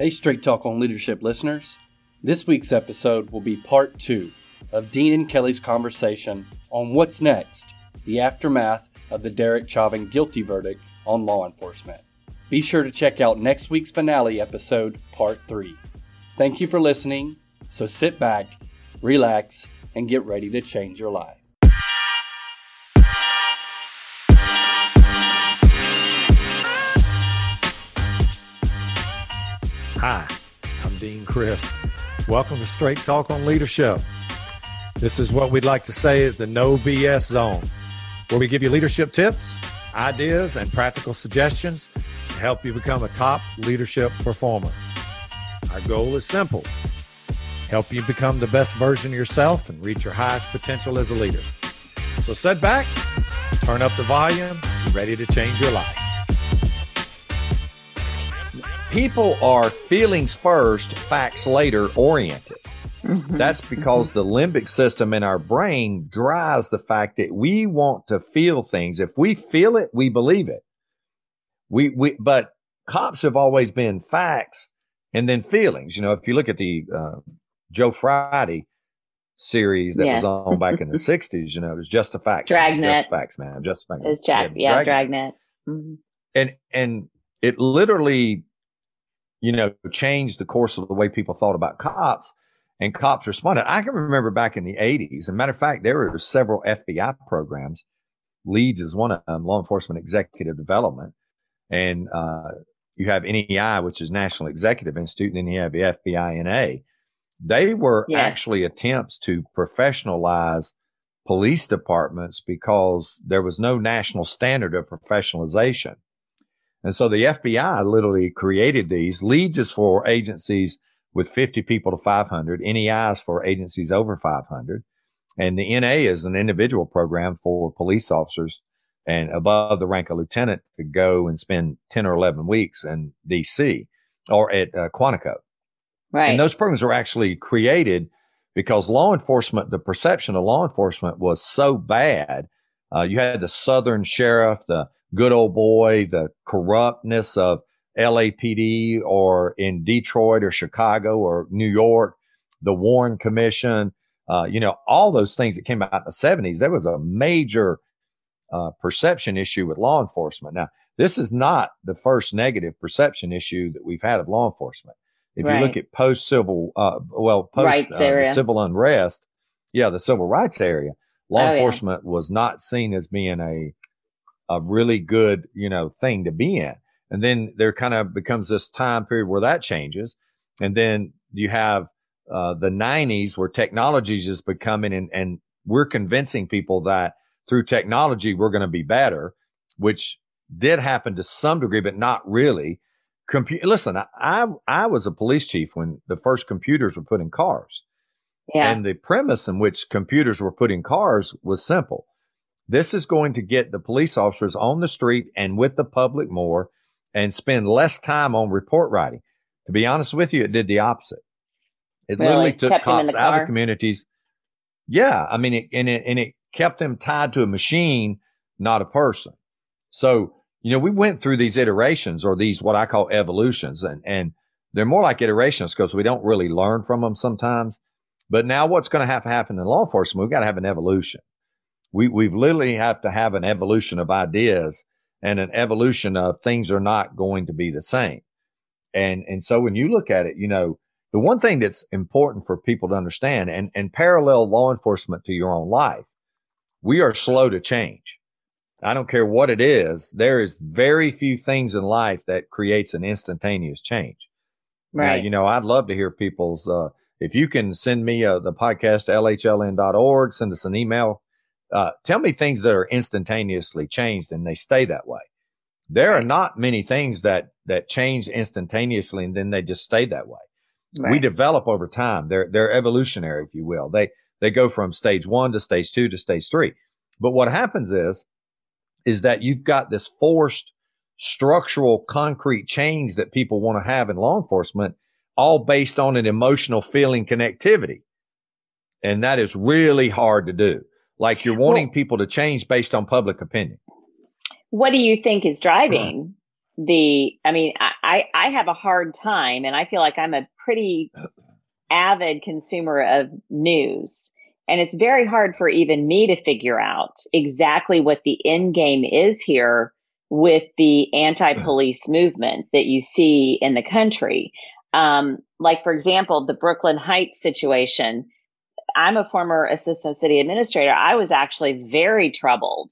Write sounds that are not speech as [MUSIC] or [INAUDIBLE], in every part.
Hey, Straight Talk on Leadership listeners. This week's episode will be part two of Dean and Kelly's conversation on what's next, the aftermath of the Derek Chauvin guilty verdict on law enforcement. Be sure to check out next week's finale episode, part three. Thank you for listening. So sit back, relax, and get ready to change your life. Hi, I'm Dean Crisp. Welcome to Straight Talk on Leadership. This is what we'd like to say is the no BS zone, where we give you leadership tips, ideas, and practical suggestions to help you become a top leadership performer. Our goal is simple help you become the best version of yourself and reach your highest potential as a leader. So sit back, turn up the volume, ready to change your life. People are feelings first, facts later oriented. Mm-hmm. That's because the limbic system in our brain drives the fact that we want to feel things. If we feel it, we believe it. We, we, but cops have always been facts and then feelings. You know, if you look at the uh, Joe Friday series that yes. was on back in the [LAUGHS] '60s. You know, it was just a fact. Dragnet. Just facts, man. Just facts. It was Jack. Yeah, yeah Dragnet. Mm-hmm. And and it literally, you know, changed the course of the way people thought about cops. And cops responded. I can remember back in the 80s. As a matter of fact, there were several FBI programs. LEEDS is one of them, Law Enforcement Executive Development. And uh, you have NEI, which is National Executive Institute, and then you have the FBI NA they were yes. actually attempts to professionalize police departments because there was no national standard of professionalization. And so the FBI literally created these. LEEDS is for agencies with 50 people to 500. NEI is for agencies over 500. And the NA is an individual program for police officers and above the rank of lieutenant to go and spend 10 or 11 weeks in DC or at uh, Quantico. Right. And those programs were actually created because law enforcement, the perception of law enforcement was so bad. Uh, you had the Southern sheriff, the good old boy, the corruptness of LAPD or in Detroit or Chicago or New York, the Warren Commission, uh, you know, all those things that came out in the 70s. There was a major uh, perception issue with law enforcement. Now, this is not the first negative perception issue that we've had of law enforcement. If right. you look at post civil, uh, well, post uh, civil unrest, yeah, the civil rights area, law oh, enforcement yeah. was not seen as being a a really good, you know, thing to be in. And then there kind of becomes this time period where that changes, and then you have uh, the '90s where technology is just becoming, and, and we're convincing people that through technology we're going to be better, which did happen to some degree, but not really computer. Listen, I I was a police chief when the first computers were put in cars. Yeah. And the premise in which computers were put in cars was simple. This is going to get the police officers on the street and with the public more and spend less time on report writing. To be honest with you, it did the opposite. It really? literally took kept cops out of communities. Yeah. I mean, it, and it, and it kept them tied to a machine, not a person. So you know, we went through these iterations or these what I call evolutions, and and they're more like iterations because we don't really learn from them sometimes. But now, what's going to have to happen in law enforcement? We've got to have an evolution. We we've literally have to have an evolution of ideas and an evolution of things are not going to be the same. And and so when you look at it, you know, the one thing that's important for people to understand and and parallel law enforcement to your own life, we are slow to change. I don't care what it is. There is very few things in life that creates an instantaneous change. Right. Now, you know, I'd love to hear people's, uh, if you can send me uh, the podcast lhln.org, send us an email. Uh, tell me things that are instantaneously changed and they stay that way. There right. are not many things that, that change instantaneously and then they just stay that way. Right. We develop over time. They're, they're evolutionary, if you will. They, they go from stage one to stage two to stage three. But what happens is is that you've got this forced structural concrete change that people want to have in law enforcement, all based on an emotional feeling connectivity. And that is really hard to do. Like you're wanting well, people to change based on public opinion. What do you think is driving the, I mean, I, I, I have a hard time, and I feel like I'm a pretty avid consumer of news. And it's very hard for even me to figure out exactly what the end game is here with the anti police movement that you see in the country. Um, like, for example, the Brooklyn Heights situation. I'm a former assistant city administrator. I was actually very troubled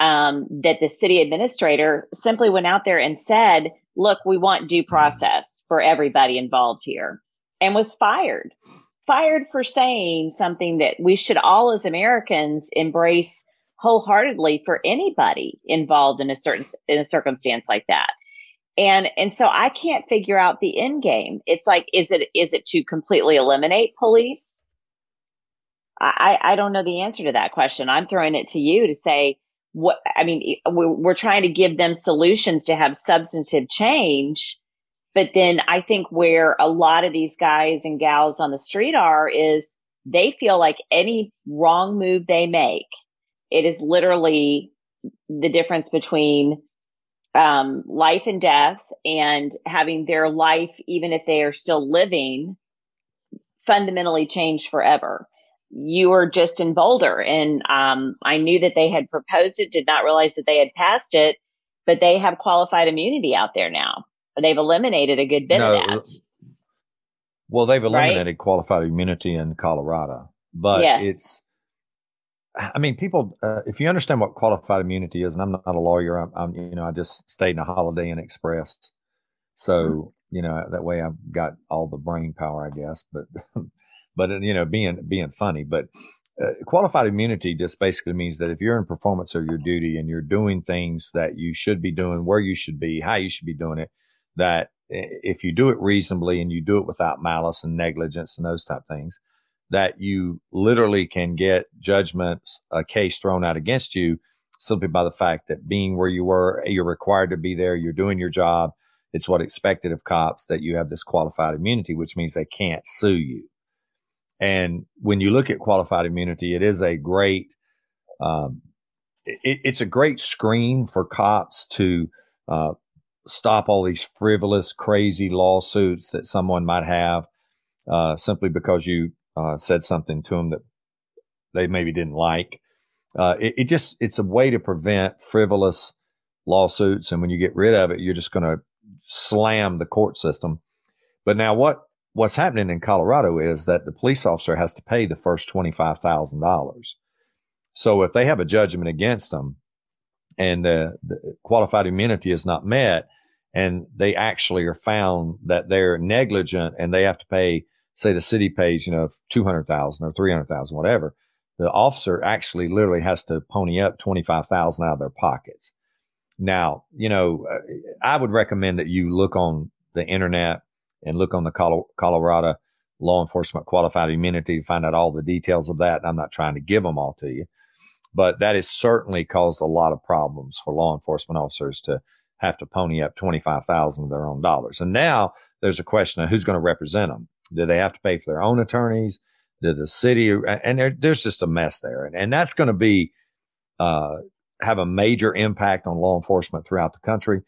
um, that the city administrator simply went out there and said, look, we want due process for everybody involved here and was fired. Fired for saying something that we should all as Americans embrace wholeheartedly for anybody involved in a certain in a circumstance like that. And and so I can't figure out the end game. It's like is it is it to completely eliminate police? I I don't know the answer to that question. I'm throwing it to you to say what I mean we're trying to give them solutions to have substantive change but then I think where a lot of these guys and gals on the street are is they feel like any wrong move they make, it is literally the difference between um, life and death and having their life, even if they are still living, fundamentally changed forever. You were just in Boulder, and um, I knew that they had proposed it, did not realize that they had passed it, but they have qualified immunity out there now they've eliminated a good bit no, of that. Well, they've eliminated right? qualified immunity in Colorado, but yes. it's. I mean, people. Uh, if you understand what qualified immunity is, and I'm not a lawyer, I'm, I'm you know, I just stayed in a Holiday Inn Express, so mm-hmm. you know that way I've got all the brain power, I guess. But, [LAUGHS] but you know, being being funny, but uh, qualified immunity just basically means that if you're in performance of your duty and you're doing things that you should be doing, where you should be, how you should be doing it, that if you do it reasonably and you do it without malice and negligence and those type things, that you literally can get judgments, a case thrown out against you simply by the fact that being where you were, you're required to be there, you're doing your job. It's what expected of cops that you have this qualified immunity, which means they can't sue you. And when you look at qualified immunity, it is a great, um, it, it's a great screen for cops to uh, stop all these frivolous, crazy lawsuits that someone might have uh, simply because you uh, said something to them that they maybe didn't like. Uh, it, it, just it's a way to prevent frivolous lawsuits, and when you get rid of it, you're just going to slam the court system. But now what what's happening in Colorado is that the police officer has to pay the first twenty five thousand dollars. So if they have a judgment against them, and the, qualified immunity is not met, and they actually are found that they're negligent and they have to pay, say the city pays, you know, 200,000 or 300,000, whatever. The officer actually literally has to pony up 25,000 out of their pockets. Now, you know, I would recommend that you look on the internet and look on the Colorado law enforcement qualified immunity to find out all the details of that. I'm not trying to give them all to you, but that has certainly caused a lot of problems for law enforcement officers to have to pony up 25,000 of their own dollars. And now there's a question of who's going to represent them. Do they have to pay for their own attorneys? Do the city, and there, there's just a mess there. And, and that's going to be, uh, have a major impact on law enforcement throughout the country.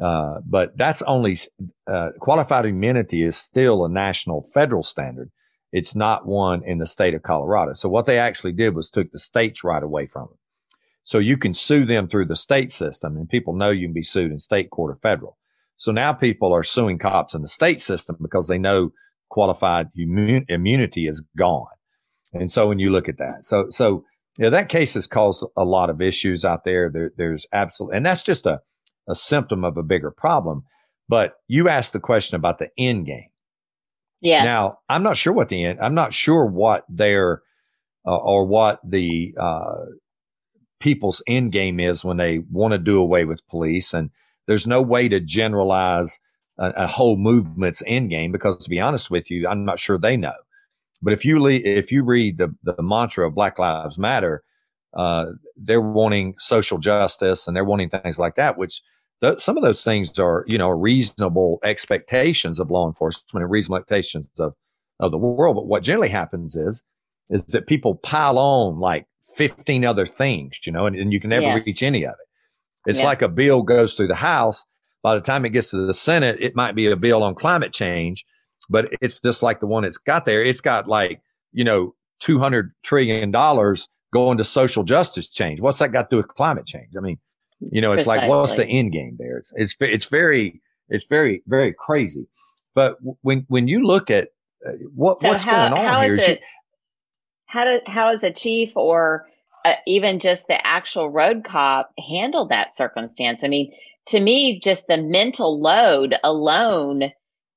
Uh, but that's only, uh, qualified immunity is still a national federal standard. It's not one in the state of Colorado. So what they actually did was took the states right away from them. So you can sue them through the state system and people know you can be sued in state court or federal. So now people are suing cops in the state system because they know qualified immunity is gone. And so when you look at that, so, so, yeah, that case has caused a lot of issues out there. there there's absolutely, and that's just a, a symptom of a bigger problem. But you asked the question about the end game. Yeah. Now, I'm not sure what the end, I'm not sure what their, uh, or what the, uh, people's end game is when they want to do away with police. And there's no way to generalize a, a whole movement's end game because, to be honest with you, I'm not sure they know. But if you le- if you read the, the mantra of Black Lives Matter, uh, they're wanting social justice and they're wanting things like that, which th- some of those things are, you know, reasonable expectations of law enforcement and reasonable expectations of, of the world. But what generally happens is, is that people pile on like 15 other things, you know, and, and you can never yes. reach any of it. It's yeah. like a bill goes through the House, By the time it gets to the Senate, it might be a bill on climate change, but it's just like the one it's got there. It's got like, you know, $200 trillion going to social justice change. What's that got to do with climate change? I mean, you know, it's Precisely. like, what's the end game there? It's, it's, it's very, it's very, very crazy. But when, when you look at uh, what, so what's how, going on how here, is it, how do, how is a chief or uh, even just the actual road cop handle that circumstance? I mean, to me, just the mental load alone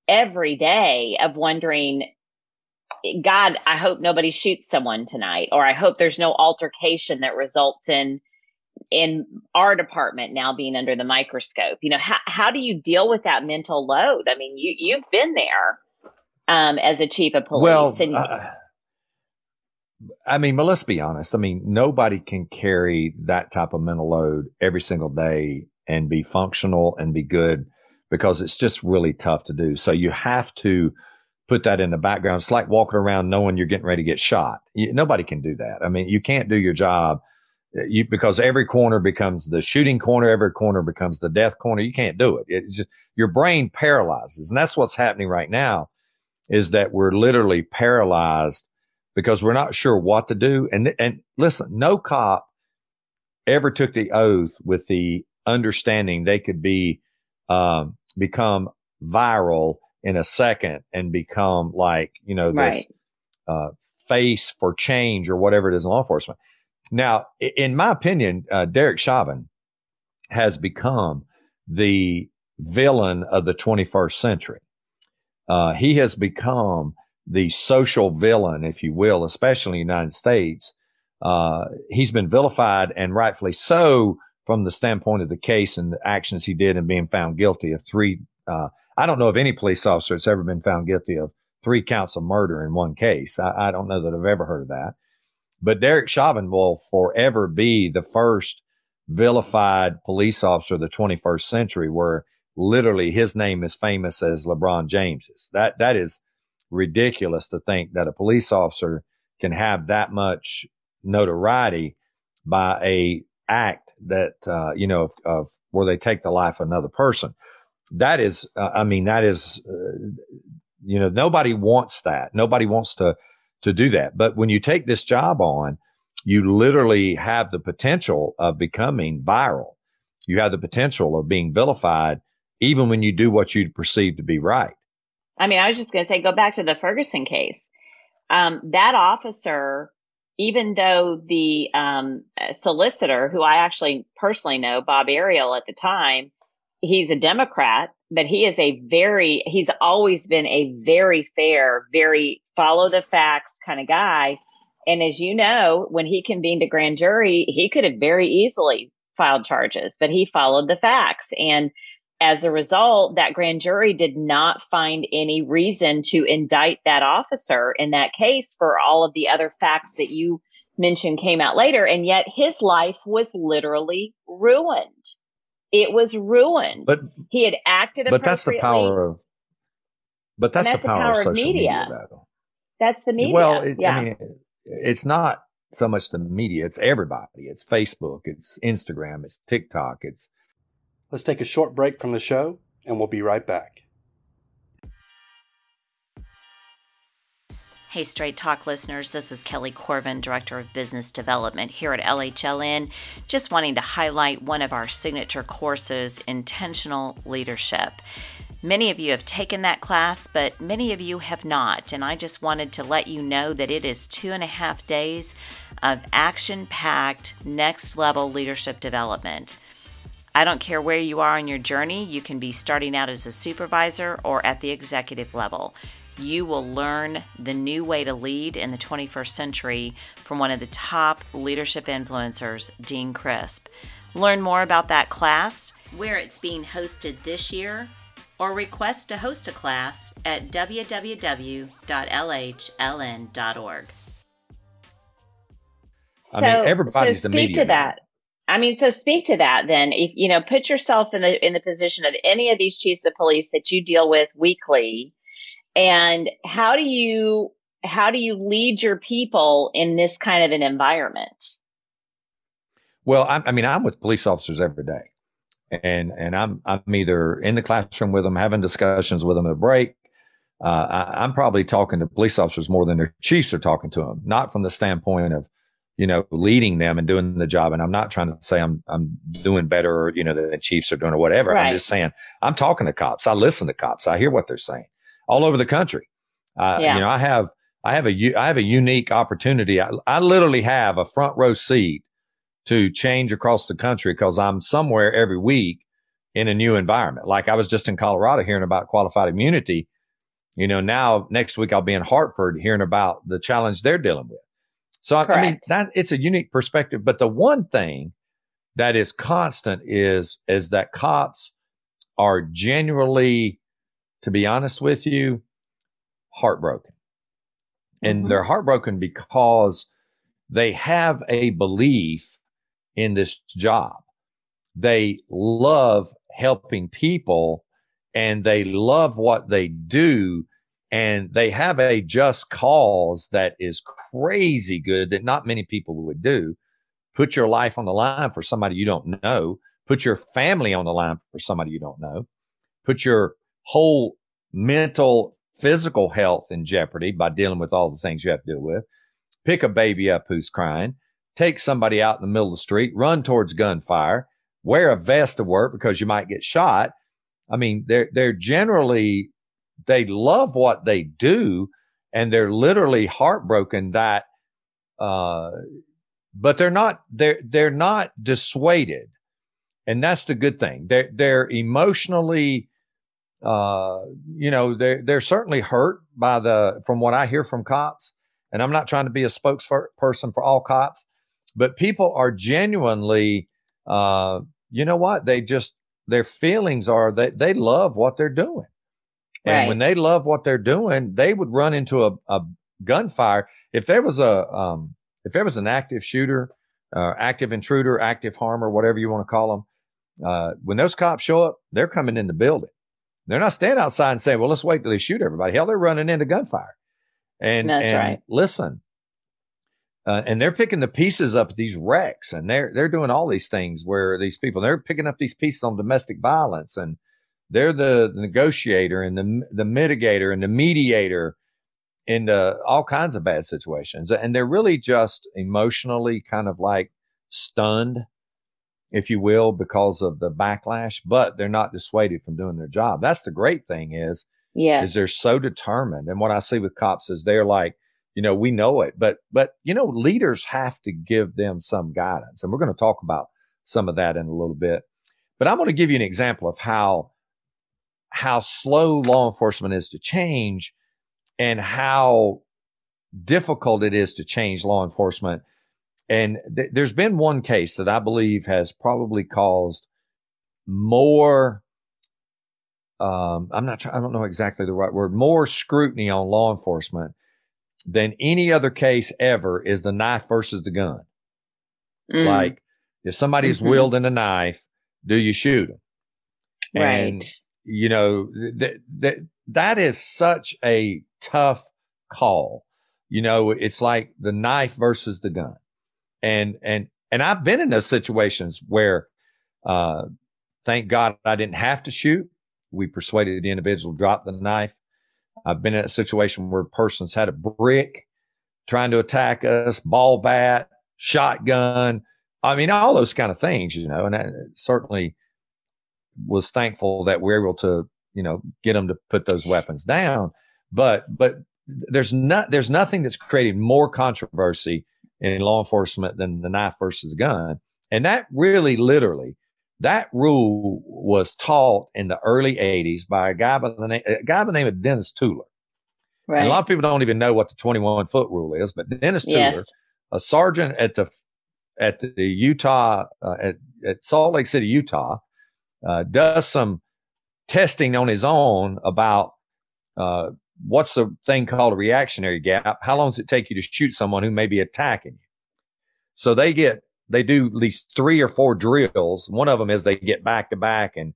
every day of wondering, God, I hope nobody shoots someone tonight, or I hope there's no altercation that results in in our department now being under the microscope. You know, how how do you deal with that mental load? I mean, you you've been there um, as a chief of police. Well, and, uh, I mean, but let's be honest. I mean, nobody can carry that type of mental load every single day and be functional and be good because it's just really tough to do. So you have to put that in the background. It's like walking around knowing you're getting ready to get shot. You, nobody can do that. I mean, you can't do your job you, because every corner becomes the shooting corner, every corner becomes the death corner. You can't do it. It's just, your brain paralyzes. And that's what's happening right now is that we're literally paralyzed because we're not sure what to do. And, and listen, no cop ever took the oath with the understanding they could be, um, become viral in a second and become like, you know, this, right. uh, face for change or whatever it is in law enforcement. Now, in my opinion, uh, Derek Chauvin has become the villain of the 21st century. Uh, he has become the social villain, if you will, especially in the United States. Uh, he's been vilified and rightfully so from the standpoint of the case and the actions he did in being found guilty of three. Uh, I don't know of any police officer that's ever been found guilty of three counts of murder in one case. I, I don't know that I've ever heard of that. But Derek Chauvin will forever be the first vilified police officer of the 21st century where literally his name is famous as LeBron James's. That, that is ridiculous to think that a police officer can have that much notoriety by a act that, uh, you know, of, of, where they take the life of another person. That is, uh, I mean, that is, uh, you know, nobody wants that. Nobody wants to, to do that. But when you take this job on, you literally have the potential of becoming viral. You have the potential of being vilified even when you do what you perceive to be right. I mean, I was just going to say, go back to the Ferguson case. Um, that officer, even though the um, solicitor, who I actually personally know, Bob Ariel at the time, he's a Democrat, but he is a very, he's always been a very fair, very follow the facts kind of guy. And as you know, when he convened a grand jury, he could have very easily filed charges, but he followed the facts. And as a result, that grand jury did not find any reason to indict that officer in that case for all of the other facts that you mentioned came out later. And yet his life was literally ruined. It was ruined. But he had acted. But that's the power of. But that's, that's the, power the, power of, social media. media that's the media. Well, it, yeah. I mean, it's not so much the media; it's everybody. It's Facebook, it's Instagram, it's TikTok, it's Let's take a short break from the show and we'll be right back. Hey, Straight Talk listeners, this is Kelly Corvin, Director of Business Development here at LHLN. Just wanting to highlight one of our signature courses, Intentional Leadership. Many of you have taken that class, but many of you have not. And I just wanted to let you know that it is two and a half days of action packed, next level leadership development. I don't care where you are on your journey, you can be starting out as a supervisor or at the executive level. You will learn the new way to lead in the 21st century from one of the top leadership influencers, Dean Crisp. Learn more about that class, where it's being hosted this year, or request to host a class at www.lhln.org. I mean, everybody's so speak the media. to that. I mean, so speak to that then. If you know, put yourself in the in the position of any of these chiefs of police that you deal with weekly, and how do you how do you lead your people in this kind of an environment? Well, I, I mean, I'm with police officers every day, and and I'm I'm either in the classroom with them, having discussions with them at a break. Uh, I, I'm probably talking to police officers more than their chiefs are talking to them, not from the standpoint of you know, leading them and doing the job. And I'm not trying to say I'm I'm doing better, or, you know, than the Chiefs are doing or whatever. Right. I'm just saying I'm talking to cops. I listen to cops. I hear what they're saying all over the country. Uh, yeah. You know, I have I have a I have a unique opportunity. I, I literally have a front row seat to change across the country because I'm somewhere every week in a new environment. Like I was just in Colorado hearing about qualified immunity. You know, now next week I'll be in Hartford hearing about the challenge they're dealing with. So I, I mean that it's a unique perspective. But the one thing that is constant is is that cops are genuinely, to be honest with you, heartbroken. And mm-hmm. they're heartbroken because they have a belief in this job. They love helping people and they love what they do and they have a just cause that is crazy good that not many people would do. Put your life on the line for somebody you don't know. Put your family on the line for somebody you don't know. Put your whole mental, physical health in jeopardy by dealing with all the things you have to deal with. Pick a baby up who's crying. Take somebody out in the middle of the street. Run towards gunfire. Wear a vest to work because you might get shot. I mean, they're they're generally they love what they do and they're literally heartbroken that uh but they're not they're they're not dissuaded and that's the good thing they're they're emotionally uh you know they're they're certainly hurt by the from what i hear from cops and i'm not trying to be a spokesperson for all cops but people are genuinely uh you know what they just their feelings are that they love what they're doing and right. when they love what they're doing, they would run into a, a gunfire. If there was a, um, if there was an active shooter, uh, active intruder, active harmer, whatever you want to call them, uh, when those cops show up, they're coming in the building. They're not standing outside and saying, well, let's wait till they shoot everybody. Hell, they're running into gunfire. And, That's and right. listen, uh, and they're picking the pieces up these wrecks and they're, they're doing all these things where these people, they're picking up these pieces on domestic violence and, they're the negotiator and the the mitigator and the mediator into all kinds of bad situations, and they're really just emotionally kind of like stunned, if you will, because of the backlash. But they're not dissuaded from doing their job. That's the great thing is, yeah, is they're so determined. And what I see with cops is they're like, you know, we know it, but but you know, leaders have to give them some guidance, and we're going to talk about some of that in a little bit. But I'm going to give you an example of how how slow law enforcement is to change and how difficult it is to change law enforcement. And th- there's been one case that I believe has probably caused more. Um, I'm not. I don't know exactly the right word. More scrutiny on law enforcement than any other case ever is the knife versus the gun. Mm. Like if somebody's mm-hmm. wielding a knife, do you shoot them? Right. And you know, that, that, that is such a tough call. You know, it's like the knife versus the gun. And, and, and I've been in those situations where, uh, thank God I didn't have to shoot. We persuaded the individual to drop the knife. I've been in a situation where persons had a brick trying to attack us, ball bat, shotgun. I mean, all those kind of things, you know, and that certainly was thankful that we are able to, you know, get them to put those weapons down. But, but there's not, there's nothing that's created more controversy in law enforcement than the knife versus gun. And that really literally, that rule was taught in the early 80s by a guy by the name, a guy by the name of Dennis Tueller. Right. a lot of people don't even know what the 21 foot rule is, but Dennis yes. A sergeant at the at the Utah uh, at, at Salt Lake City, Utah, uh, does some testing on his own about uh, what's the thing called a reactionary gap. How long does it take you to shoot someone who may be attacking you? So they get they do at least three or four drills. One of them is they get back to back and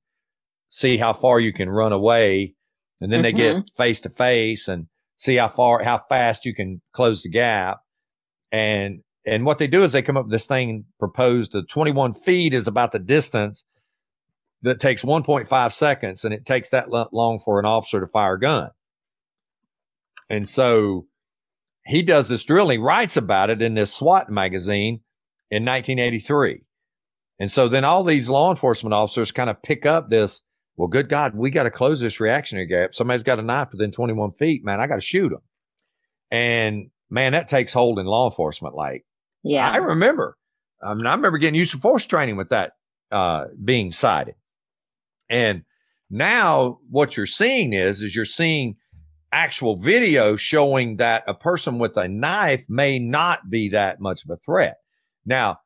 see how far you can run away, and then mm-hmm. they get face to face and see how far how fast you can close the gap. And and what they do is they come up with this thing proposed to 21 feet is about the distance that takes 1.5 seconds and it takes that long for an officer to fire a gun. And so he does this drill. He writes about it in this SWAT magazine in 1983. And so then all these law enforcement officers kind of pick up this. Well, good God, we got to close this reactionary gap. Somebody's got a knife within 21 feet, man. I got to shoot them. And man, that takes hold in law enforcement. Like, yeah, I remember. I mean, I remember getting use of force training with that uh, being cited. And now what you're seeing is, is you're seeing actual video showing that a person with a knife may not be that much of a threat. Now,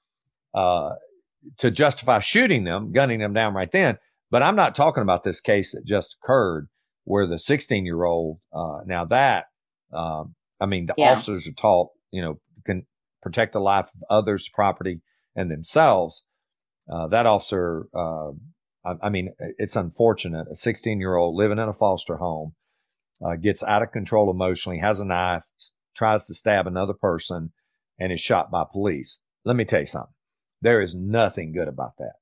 uh, to justify shooting them, gunning them down right then, but I'm not talking about this case that just occurred where the 16 year old, uh, now that, um, I mean, the yeah. officers are taught, you know, can protect the life of others, property, and themselves. Uh, that officer, uh, I, I, mean, it's unfortunate. A 16 year old living in a foster home uh, gets out of control emotionally, has a knife, tries to stab another person, and is shot by police. Let me tell you something. There is nothing good about that.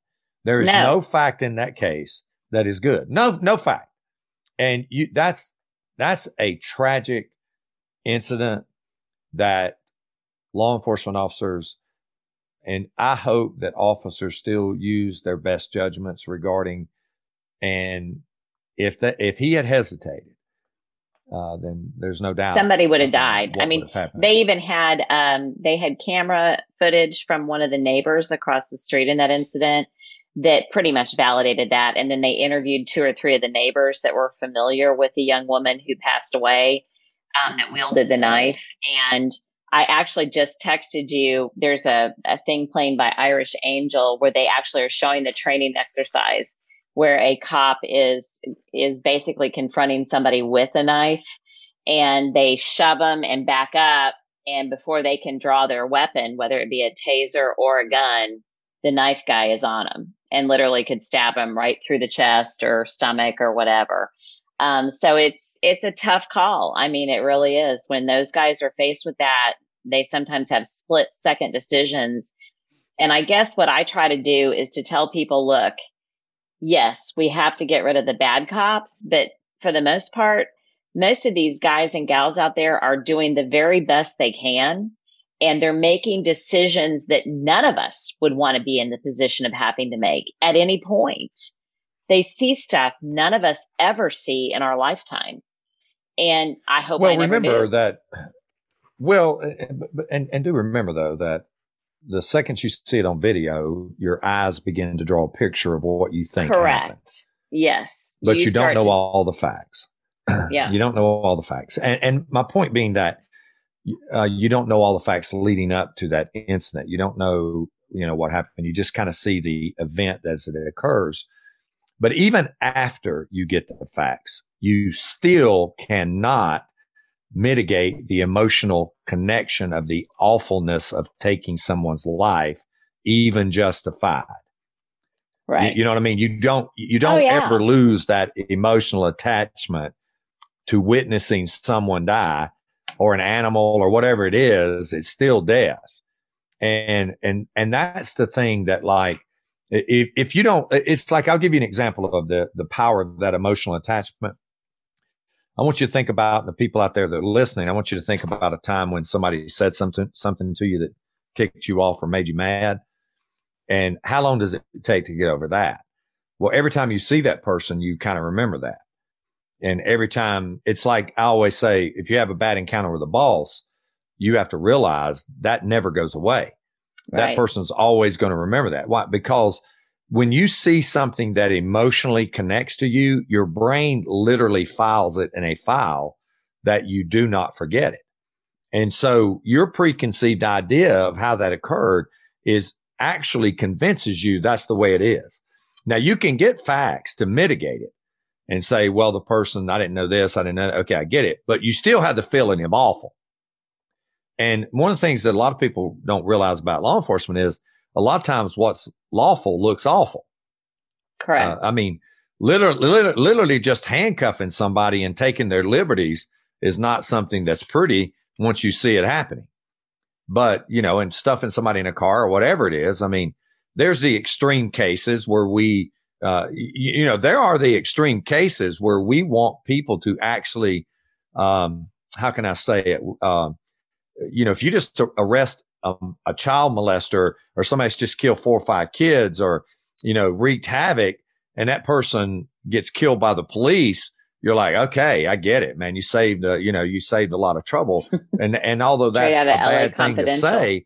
There is no, no fact in that case that is good. No, no fact. And you, that's, that's a tragic incident that law enforcement officers and I hope that officers still use their best judgments regarding and if that if he had hesitated uh, then there's no doubt somebody would have died. I mean, they even had um, they had camera footage from one of the neighbors across the street in that incident that pretty much validated that. And then they interviewed two or three of the neighbors that were familiar with the young woman who passed away um, that wielded the knife. And I actually just texted you. There's a, a thing playing by Irish Angel where they actually are showing the training exercise where a cop is is basically confronting somebody with a knife and they shove them and back up and before they can draw their weapon whether it be a taser or a gun the knife guy is on them and literally could stab him right through the chest or stomach or whatever. Um, so it's it's a tough call. I mean it really is. When those guys are faced with that they sometimes have split second decisions. And i guess what i try to do is to tell people look yes, we have to get rid of the bad cops, but for the most part, most of these guys and gals out there are doing the very best they can. And they're making decisions that none of us would want to be in the position of having to make at any point. They see stuff none of us ever see in our lifetime. And I hope well, I remember do. that. Well, and, and do remember though that the second you see it on video, your eyes begin to draw a picture of what you think. Correct. Happened. Yes. But you, you don't know to- all the facts. [CLEARS THROAT] Yeah. you don't know all the facts. And, and my point being that uh, you don't know all the facts leading up to that incident. You don't know, you know, what happened. You just kind of see the event as it occurs. But even after you get the facts, you still cannot mitigate the emotional connection of the awfulness of taking someone's life, even justified. Right. You, you know what I mean? You don't, you oh, don't oh, yeah. ever lose that emotional attachment to witnessing someone die or an animal or whatever it is. It's still death. And, and, and that's the thing that like, if, if you don't, it's like, I'll give you an example of the, the power of that emotional attachment. I want you to think about the people out there that are listening. I want you to think about a time when somebody said something, something to you that ticked you off or made you mad. And how long does it take to get over that? Well, every time you see that person, you kind of remember that. And every time it's like I always say, if you have a bad encounter with a boss, you have to realize that never goes away. Right. That person's always going to remember that. Why? Because when you see something that emotionally connects to you, your brain literally files it in a file that you do not forget it. And so your preconceived idea of how that occurred is actually convinces you that's the way it is. Now you can get facts to mitigate it and say, well, the person, I didn't know this. I didn't know. That. Okay. I get it, but you still have the feeling of awful. And one of the things that a lot of people don't realize about law enforcement is a lot of times what's lawful looks awful. Correct. Uh, I mean, literally, literally, literally just handcuffing somebody and taking their liberties is not something that's pretty once you see it happening. But, you know, and stuffing somebody in a car or whatever it is. I mean, there's the extreme cases where we uh, you, you, know, there are the extreme cases where we want people to actually, um, how can I say it? Um, you know, if you just arrest a, a child molester or somebody's just killed four or five kids or, you know, wreaked havoc and that person gets killed by the police, you're like, okay, I get it, man. You saved, uh, you know, you saved a lot of trouble. [LAUGHS] And, and although that's a bad thing to say,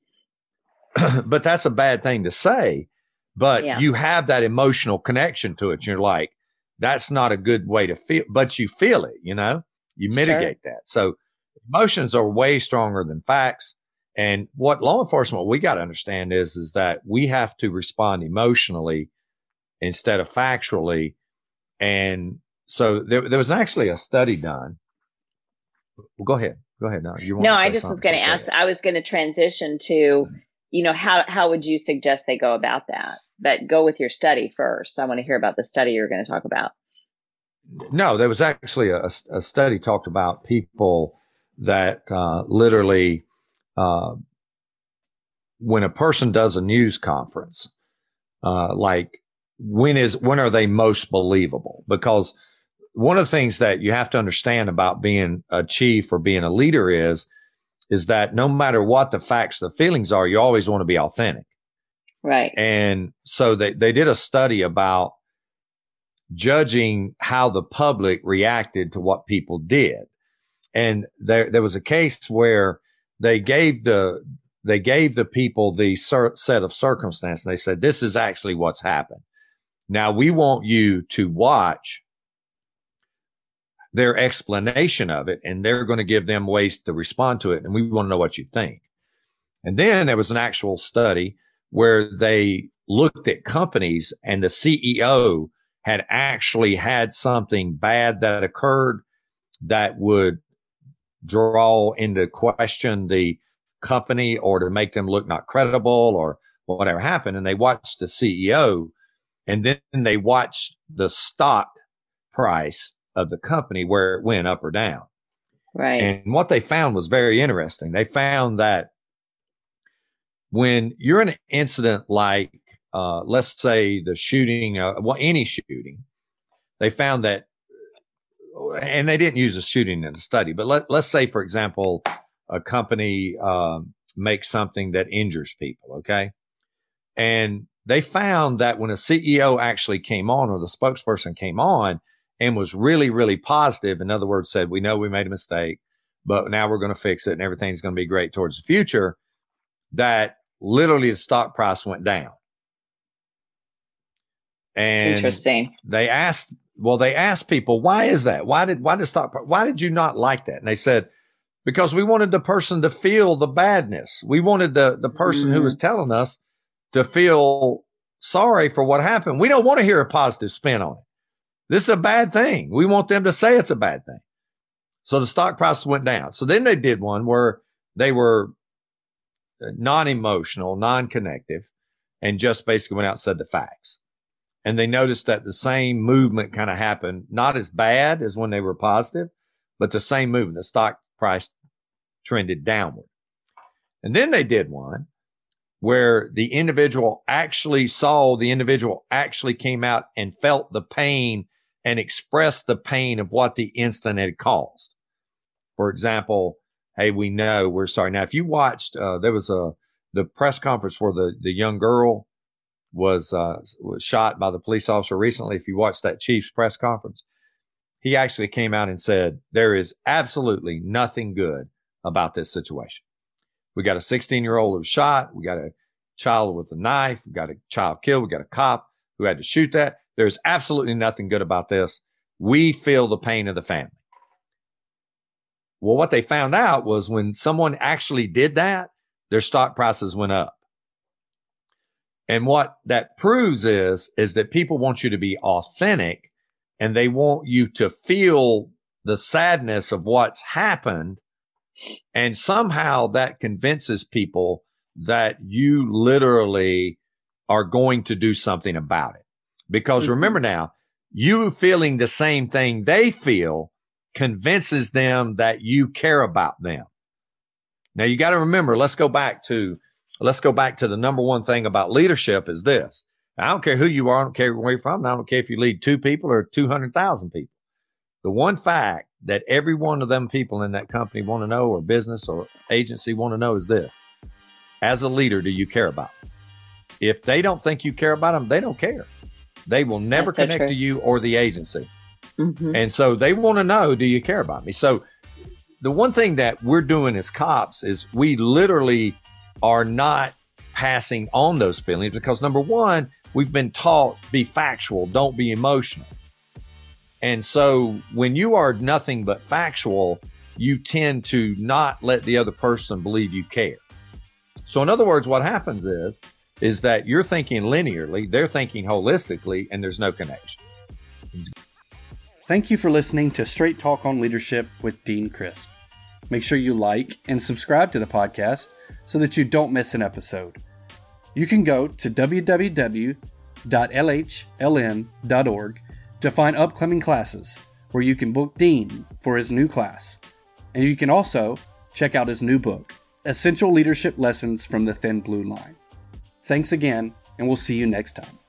[CLEARS THROAT] but that's a bad thing to say, but yeah. you have that emotional connection to it. You're like, that's not a good way to feel, but you feel it, you know, you mitigate sure. that. So emotions are way stronger than facts. And what law enforcement we got to understand is, is that we have to respond emotionally instead of factually. And so there, there was actually a study done. Well, go ahead. Go ahead. Now you no, I just was going to ask. I was going to transition to, you know, how how would you suggest they go about that? But go with your study first. I want to hear about the study you're going to talk about. No, there was actually a, a study talked about people that uh, literally, uh, when a person does a news conference, uh, like when is when are they most believable? Because one of the things that you have to understand about being a chief or being a leader is is that no matter what the facts, the feelings are, you always want to be authentic. Right. And so they, they did a study about judging how the public reacted to what people did. And there, there was a case where they gave the, they gave the people the cer- set of circumstances. They said, this is actually what's happened. Now we want you to watch their explanation of it and they're going to give them ways to respond to it. And we want to know what you think. And then there was an actual study where they looked at companies and the CEO had actually had something bad that occurred that would draw into question the company or to make them look not credible or whatever happened. And they watched the CEO and then they watched the stock price of the company where it went up or down. Right. And what they found was very interesting. They found that when you're in an incident like, uh, let's say the shooting, uh, well, any shooting, they found that, and they didn't use a shooting in the study, but let, let's say, for example, a company um, makes something that injures people. Okay. And they found that when a CEO actually came on or the spokesperson came on, and was really, really positive. In other words, said, we know we made a mistake, but now we're going to fix it and everything's going to be great towards the future. That literally the stock price went down. And interesting. They asked, well, they asked people, why is that? Why did, why did stock, why did you not like that? And they said, because we wanted the person to feel the badness. We wanted the, the person mm-hmm. who was telling us to feel sorry for what happened. We don't want to hear a positive spin on it. This is a bad thing. We want them to say it's a bad thing. So the stock price went down. So then they did one where they were non emotional, non connective, and just basically went out and said the facts. And they noticed that the same movement kind of happened, not as bad as when they were positive, but the same movement. The stock price trended downward. And then they did one where the individual actually saw the individual actually came out and felt the pain and expressed the pain of what the incident had caused. For example, hey, we know we're sorry. Now, if you watched, uh, there was a the press conference where the the young girl was uh, was shot by the police officer recently. If you watched that chief's press conference, he actually came out and said there is absolutely nothing good about this situation. We got a 16 year old who was shot. We got a child with a knife. We got a child killed. We got a cop who had to shoot that. There's absolutely nothing good about this. We feel the pain of the family. Well, what they found out was when someone actually did that, their stock prices went up. And what that proves is, is that people want you to be authentic and they want you to feel the sadness of what's happened. And somehow that convinces people that you literally are going to do something about it. Because mm-hmm. remember now, you feeling the same thing they feel convinces them that you care about them. Now you got to remember, let's go back to, let's go back to the number one thing about leadership is this, I don't care who you are. I don't care where you're from. I don't care if you lead two people or 200,000 people. The one fact that every one of them people in that company want to know or business or agency want to know is this. As a leader, do you care about them? If they don't think you care about them, they don't care. They will never so connect true. to you or the agency. Mhm. And so they want to know, do you care about me? So the one thing that we're doing as cops is we literally are not passing on those feelings because number one, we've been taught be factual, don't be emotional. And so when you are nothing but factual, you tend to not let the other person believe you care. So in other words, what happens is is that you're thinking linearly, they're thinking holistically, and there's no connection. Thank you for listening to Straight Talk on Leadership with Dean Crisp. Make sure you like and subscribe to the podcast so that you don't miss an episode. You can go to www.lhln.org to find upcoming classes where you can book Dean for his new class. And you can also check out his new book, Essential Leadership Lessons from the Thin Blue Line. Thanks again, and we'll see you next time.